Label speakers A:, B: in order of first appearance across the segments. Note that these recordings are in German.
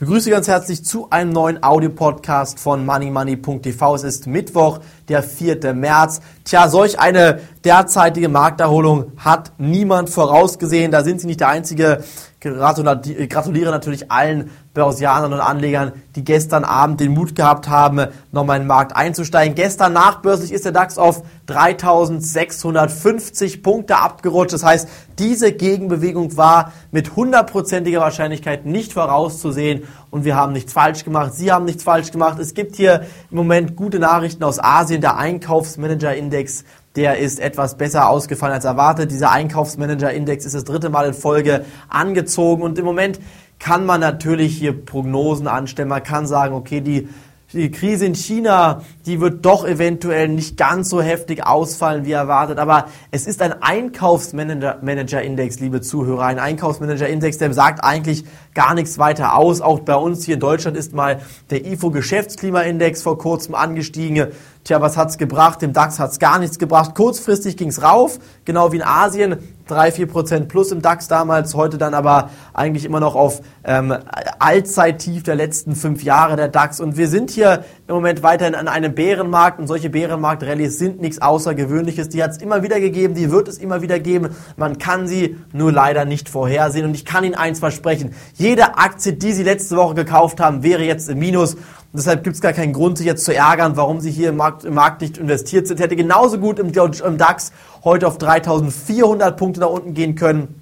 A: begrüße ganz herzlich zu einem neuen Audiopodcast von moneymoney.tv. Es ist Mittwoch, der 4. März. Tja, solch eine derzeitige Markterholung hat niemand vorausgesehen. Da sind Sie nicht der Einzige. Gratuliere natürlich allen Börsianern und Anlegern, die gestern Abend den Mut gehabt haben, nochmal in den Markt einzusteigen. Gestern nachbörslich ist der DAX auf 3650 Punkte abgerutscht. Das heißt, diese Gegenbewegung war mit hundertprozentiger Wahrscheinlichkeit nicht vorauszusehen und wir haben nichts falsch gemacht. Sie haben nichts falsch gemacht. Es gibt hier im Moment gute Nachrichten aus Asien. Der Einkaufsmanager-Index der ist etwas besser ausgefallen als erwartet. Dieser Einkaufsmanager-Index ist das dritte Mal in Folge angezogen und im Moment kann man natürlich hier Prognosen anstellen. Man kann sagen, okay, die die Krise in China, die wird doch eventuell nicht ganz so heftig ausfallen wie erwartet. Aber es ist ein Einkaufsmanager-Index, liebe Zuhörer. Ein Einkaufsmanager-Index, der sagt eigentlich gar nichts weiter aus. Auch bei uns hier in Deutschland ist mal der IFO-Geschäftsklimaindex vor kurzem angestiegen. Tja, was hat's gebracht? Dem DAX hat's gar nichts gebracht. Kurzfristig ging's rauf, genau wie in Asien. 3, 4 Prozent plus im DAX damals, heute dann aber eigentlich immer noch auf ähm, Allzeittief der letzten fünf Jahre der DAX. Und wir sind hier im Moment weiterhin an einem Bärenmarkt und solche Bärenmarkt-Rallyes sind nichts Außergewöhnliches. Die hat's immer wieder gegeben, die wird es immer wieder geben. Man kann sie nur leider nicht vorhersehen. Und ich kann Ihnen eins versprechen. Jede Aktie, die Sie letzte Woche gekauft haben, wäre jetzt im Minus. Und deshalb gibt es gar keinen Grund, sich jetzt zu ärgern, warum Sie hier im Markt, im Markt nicht investiert sind. Hätte genauso gut im, im DAX heute auf 3400 Punkte nach unten gehen können.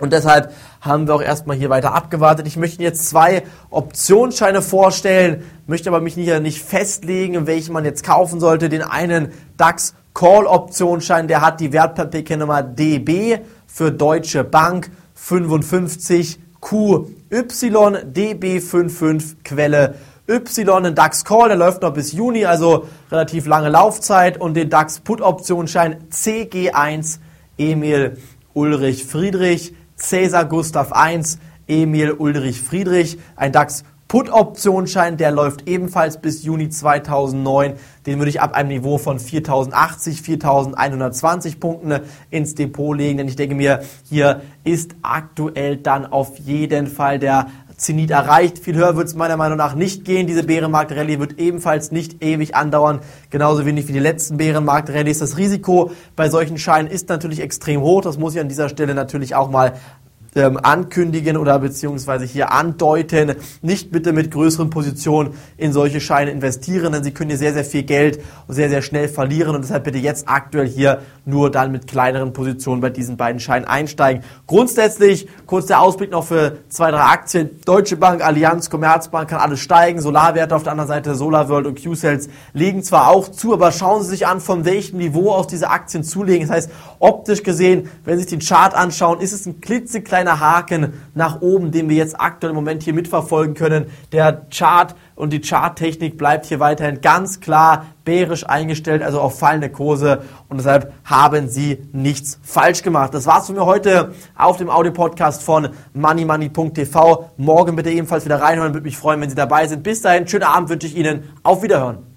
A: Und deshalb haben wir auch erstmal hier weiter abgewartet. Ich möchte jetzt zwei Optionsscheine vorstellen, möchte aber mich hier nicht festlegen, welchen man jetzt kaufen sollte. Den einen DAX Call Optionsschein, der hat die Wertpapierkennnummer DB für Deutsche Bank 55 QY DB55 Quelle Y, den DAX Call, der läuft noch bis Juni, also relativ lange Laufzeit und den DAX Put Optionsschein CG1 Emil Ulrich Friedrich, Cäsar Gustav 1 Emil Ulrich Friedrich, ein DAX Put-Optionsschein, der läuft ebenfalls bis Juni 2009. Den würde ich ab einem Niveau von 4080, 4120 Punkten ins Depot legen, denn ich denke mir, hier ist aktuell dann auf jeden Fall der Zenit erreicht. Viel höher wird es meiner Meinung nach nicht gehen. Diese Bärenmarkt-Rallye wird ebenfalls nicht ewig andauern, genauso wenig wie die letzten Bärenmarkt-Rallyes. Das Risiko bei solchen Scheinen ist natürlich extrem hoch. Das muss ich an dieser Stelle natürlich auch mal ähm, ankündigen oder beziehungsweise hier andeuten. Nicht bitte mit größeren Positionen in solche Scheine investieren, denn sie können hier sehr, sehr viel Geld sehr, sehr schnell verlieren und deshalb bitte jetzt aktuell hier nur dann mit kleineren Positionen bei diesen beiden Scheinen einsteigen. Grundsätzlich kurz der Ausblick noch für zwei, drei Aktien. Deutsche Bank, Allianz, Commerzbank kann alles steigen. Solarwerte auf der anderen Seite, SolarWorld und Q-Cells liegen zwar auch zu, aber schauen Sie sich an, von welchem Niveau aus diese Aktien zulegen. Das heißt, optisch gesehen, wenn Sie sich den Chart anschauen, ist es ein klitzekleiner kleiner Haken nach oben, den wir jetzt aktuell im Moment hier mitverfolgen können. Der Chart und die Charttechnik bleibt hier weiterhin ganz klar bärisch eingestellt, also auf fallende Kurse und deshalb haben Sie nichts falsch gemacht. Das war's von mir heute auf dem Audio-Podcast von moneymoney.tv. Morgen bitte ebenfalls wieder reinhören, würde mich freuen, wenn Sie dabei sind. Bis dahin, schönen Abend wünsche ich Ihnen. Auf Wiederhören.